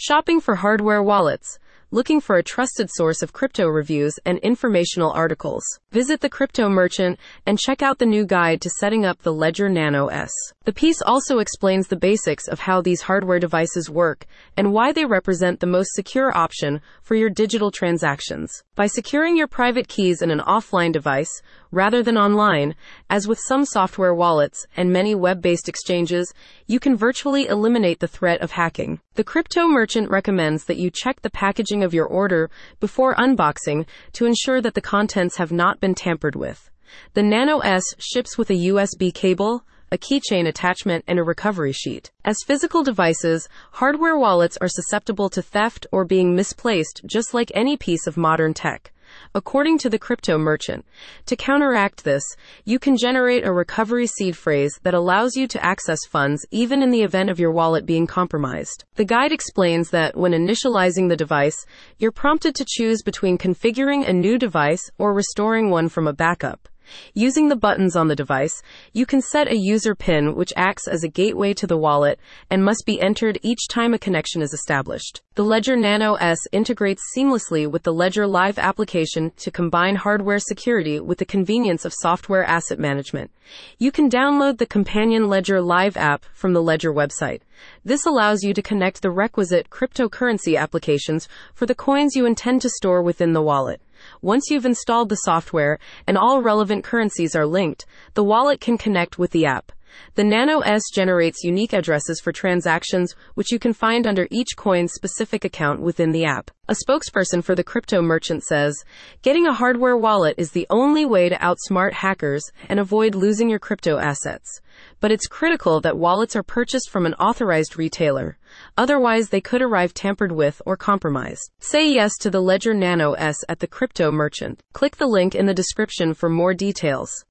Shopping for hardware wallets. Looking for a trusted source of crypto reviews and informational articles. Visit the crypto merchant and check out the new guide to setting up the Ledger Nano S. The piece also explains the basics of how these hardware devices work and why they represent the most secure option for your digital transactions. By securing your private keys in an offline device rather than online, as with some software wallets and many web based exchanges, you can virtually eliminate the threat of hacking. The crypto merchant recommends that you check the packaging of your order before unboxing to ensure that the contents have not been tampered with. The Nano S ships with a USB cable, a keychain attachment, and a recovery sheet. As physical devices, hardware wallets are susceptible to theft or being misplaced just like any piece of modern tech. According to the crypto merchant, to counteract this, you can generate a recovery seed phrase that allows you to access funds even in the event of your wallet being compromised. The guide explains that when initializing the device, you're prompted to choose between configuring a new device or restoring one from a backup. Using the buttons on the device, you can set a user PIN which acts as a gateway to the wallet and must be entered each time a connection is established. The Ledger Nano S integrates seamlessly with the Ledger Live application to combine hardware security with the convenience of software asset management. You can download the companion Ledger Live app from the Ledger website. This allows you to connect the requisite cryptocurrency applications for the coins you intend to store within the wallet. Once you've installed the software and all relevant currencies are linked, the wallet can connect with the app. The Nano S generates unique addresses for transactions, which you can find under each coin's specific account within the app. A spokesperson for the crypto merchant says, Getting a hardware wallet is the only way to outsmart hackers and avoid losing your crypto assets. But it's critical that wallets are purchased from an authorized retailer. Otherwise, they could arrive tampered with or compromised. Say yes to the Ledger Nano S at the crypto merchant. Click the link in the description for more details.